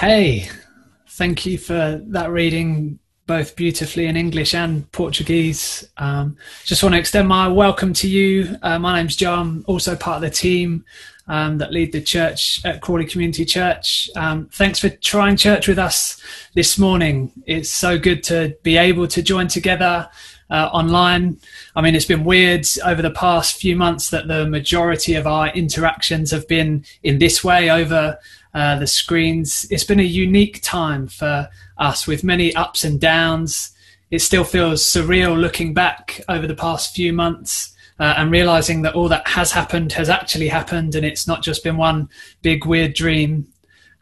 Hey, thank you for that reading, both beautifully in English and Portuguese. Um, just want to extend my welcome to you. Uh, my name's John, also part of the team um, that lead the church at Crawley Community Church. Um, thanks for trying church with us this morning. It's so good to be able to join together uh, online. I mean, it's been weird over the past few months that the majority of our interactions have been in this way over uh, the screens. It's been a unique time for us with many ups and downs. It still feels surreal looking back over the past few months uh, and realizing that all that has happened has actually happened and it's not just been one big weird dream.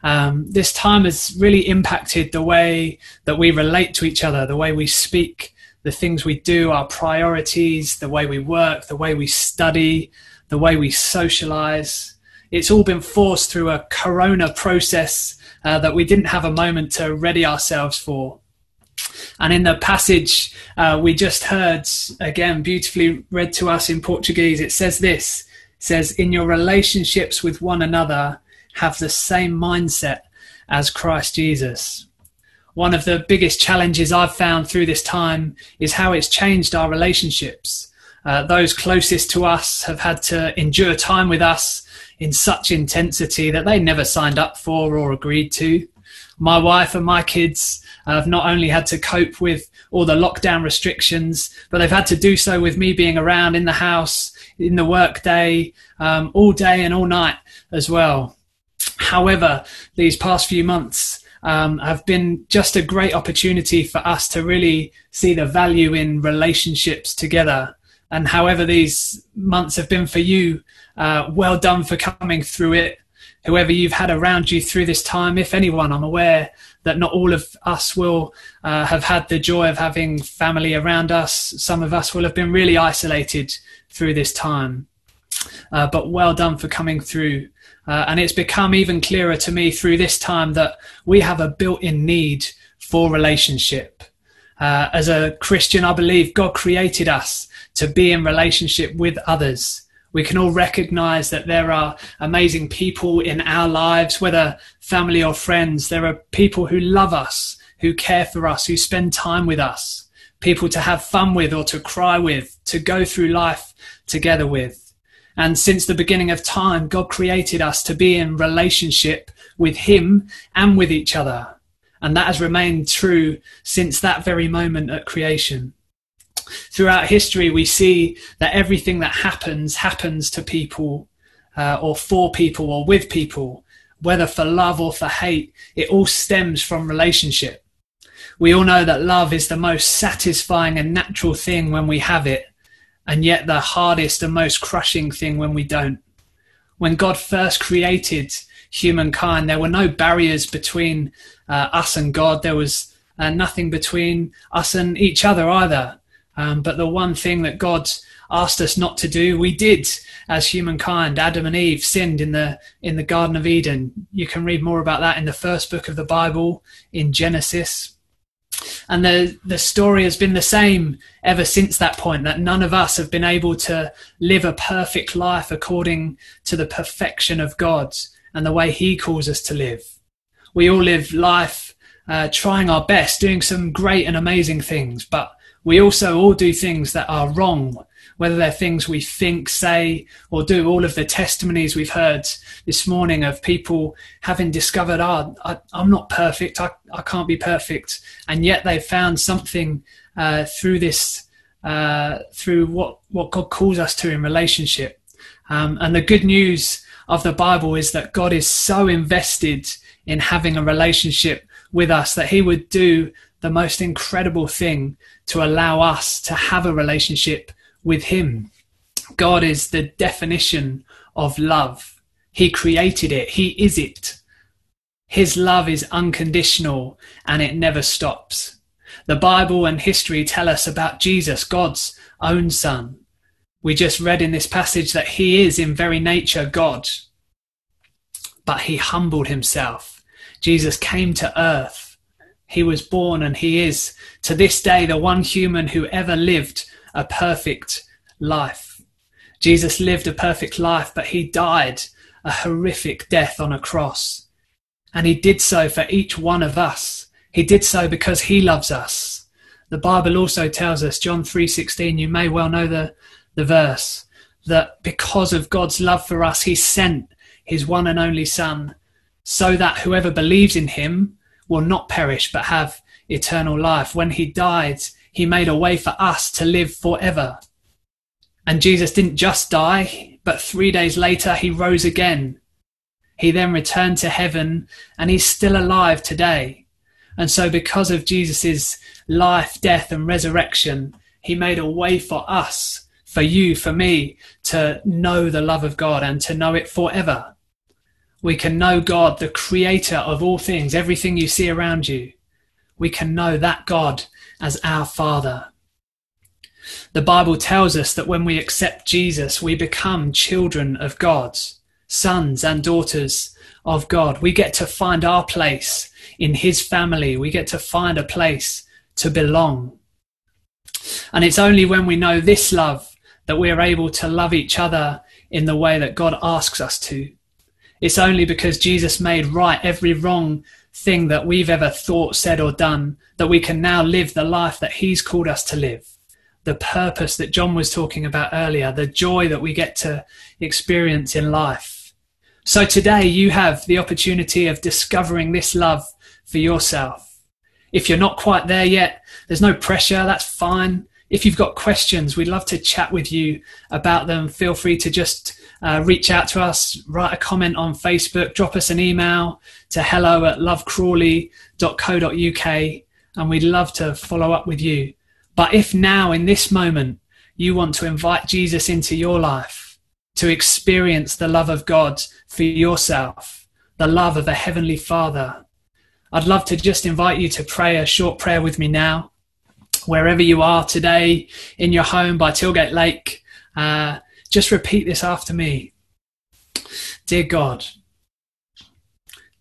Um, this time has really impacted the way that we relate to each other, the way we speak, the things we do, our priorities, the way we work, the way we study, the way we socialize it's all been forced through a corona process uh, that we didn't have a moment to ready ourselves for. And in the passage uh, we just heard, again, beautifully read to us in Portuguese, it says this it says, In your relationships with one another, have the same mindset as Christ Jesus. One of the biggest challenges I've found through this time is how it's changed our relationships. Uh, those closest to us have had to endure time with us in such intensity that they never signed up for or agreed to. My wife and my kids have not only had to cope with all the lockdown restrictions, but they've had to do so with me being around in the house, in the workday, um, all day and all night as well. However, these past few months um, have been just a great opportunity for us to really see the value in relationships together. And however these months have been for you, uh, well done for coming through it. Whoever you've had around you through this time, if anyone, I'm aware that not all of us will uh, have had the joy of having family around us. Some of us will have been really isolated through this time. Uh, but well done for coming through. Uh, and it's become even clearer to me through this time that we have a built in need for relationship. Uh, as a Christian, I believe God created us to be in relationship with others. We can all recognize that there are amazing people in our lives, whether family or friends. There are people who love us, who care for us, who spend time with us, people to have fun with or to cry with, to go through life together with. And since the beginning of time, God created us to be in relationship with Him and with each other. And that has remained true since that very moment at creation throughout history, we see that everything that happens happens to people uh, or for people or with people, whether for love or for hate. It all stems from relationship. We all know that love is the most satisfying and natural thing when we have it, and yet the hardest and most crushing thing when we don't. When God first created humankind, there were no barriers between uh, us and God. There was uh, nothing between us and each other either. Um, but the one thing that God asked us not to do, we did as humankind. Adam and Eve sinned in the in the Garden of Eden. You can read more about that in the first book of the Bible in Genesis. And the the story has been the same ever since that point. That none of us have been able to live a perfect life according to the perfection of God and the way He calls us to live. We all live life uh, trying our best, doing some great and amazing things, but we also all do things that are wrong, whether they're things we think, say, or do. All of the testimonies we've heard this morning of people having discovered, oh, I, am not perfect, I, I can't be perfect, and yet they've found something uh, through this, uh, through what, what God calls us to in relationship. Um, and the good news of the Bible is that God is so invested in having a relationship with us that He would do the most incredible thing to allow us to have a relationship with Him. God is the definition of love. He created it, He is it. His love is unconditional and it never stops. The Bible and history tell us about Jesus, God's own Son. We just read in this passage that He is in very nature God, but He humbled Himself. Jesus came to earth he was born and he is to this day the one human who ever lived a perfect life. Jesus lived a perfect life, but he died a horrific death on a cross. And he did so for each one of us. He did so because he loves us. The Bible also tells us, John 3:16, you may well know the, the verse, that because of God's love for us, he sent his one and only son so that whoever believes in him will not perish but have eternal life. When he died, he made a way for us to live forever. And Jesus didn't just die, but three days later he rose again. He then returned to heaven and he's still alive today. And so, because of Jesus' life, death, and resurrection, he made a way for us, for you, for me, to know the love of God and to know it forever. We can know God, the creator of all things, everything you see around you. We can know that God as our Father. The Bible tells us that when we accept Jesus, we become children of God, sons and daughters of God. We get to find our place in His family. We get to find a place to belong. And it's only when we know this love that we are able to love each other in the way that God asks us to. It's only because Jesus made right every wrong thing that we've ever thought, said, or done that we can now live the life that He's called us to live. The purpose that John was talking about earlier, the joy that we get to experience in life. So today you have the opportunity of discovering this love for yourself. If you're not quite there yet, there's no pressure, that's fine. If you've got questions, we'd love to chat with you about them. Feel free to just uh, reach out to us, write a comment on Facebook, drop us an email to hello at lovecrawley.co.uk, and we'd love to follow up with you. But if now, in this moment, you want to invite Jesus into your life, to experience the love of God for yourself, the love of a Heavenly Father, I'd love to just invite you to pray a short prayer with me now. Wherever you are today, in your home by Tilgate Lake, uh, just repeat this after me. Dear God,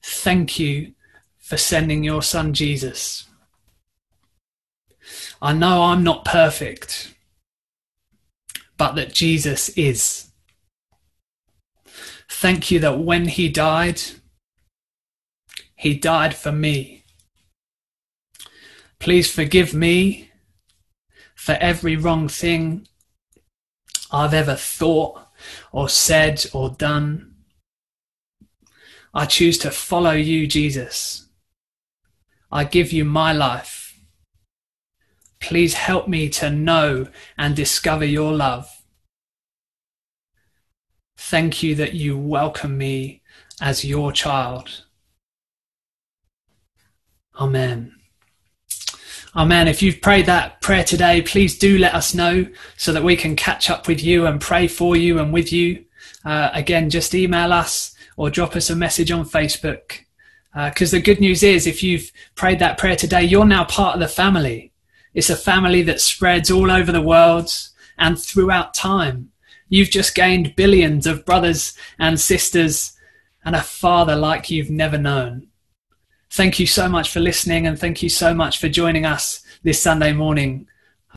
thank you for sending your son Jesus. I know I'm not perfect, but that Jesus is. Thank you that when he died, he died for me. Please forgive me for every wrong thing I've ever thought or said or done. I choose to follow you, Jesus. I give you my life. Please help me to know and discover your love. Thank you that you welcome me as your child. Amen. Amen. If you've prayed that prayer today, please do let us know so that we can catch up with you and pray for you and with you. Uh, again, just email us or drop us a message on Facebook. Because uh, the good news is, if you've prayed that prayer today, you're now part of the family. It's a family that spreads all over the world and throughout time. You've just gained billions of brothers and sisters and a father like you've never known. Thank you so much for listening and thank you so much for joining us this Sunday morning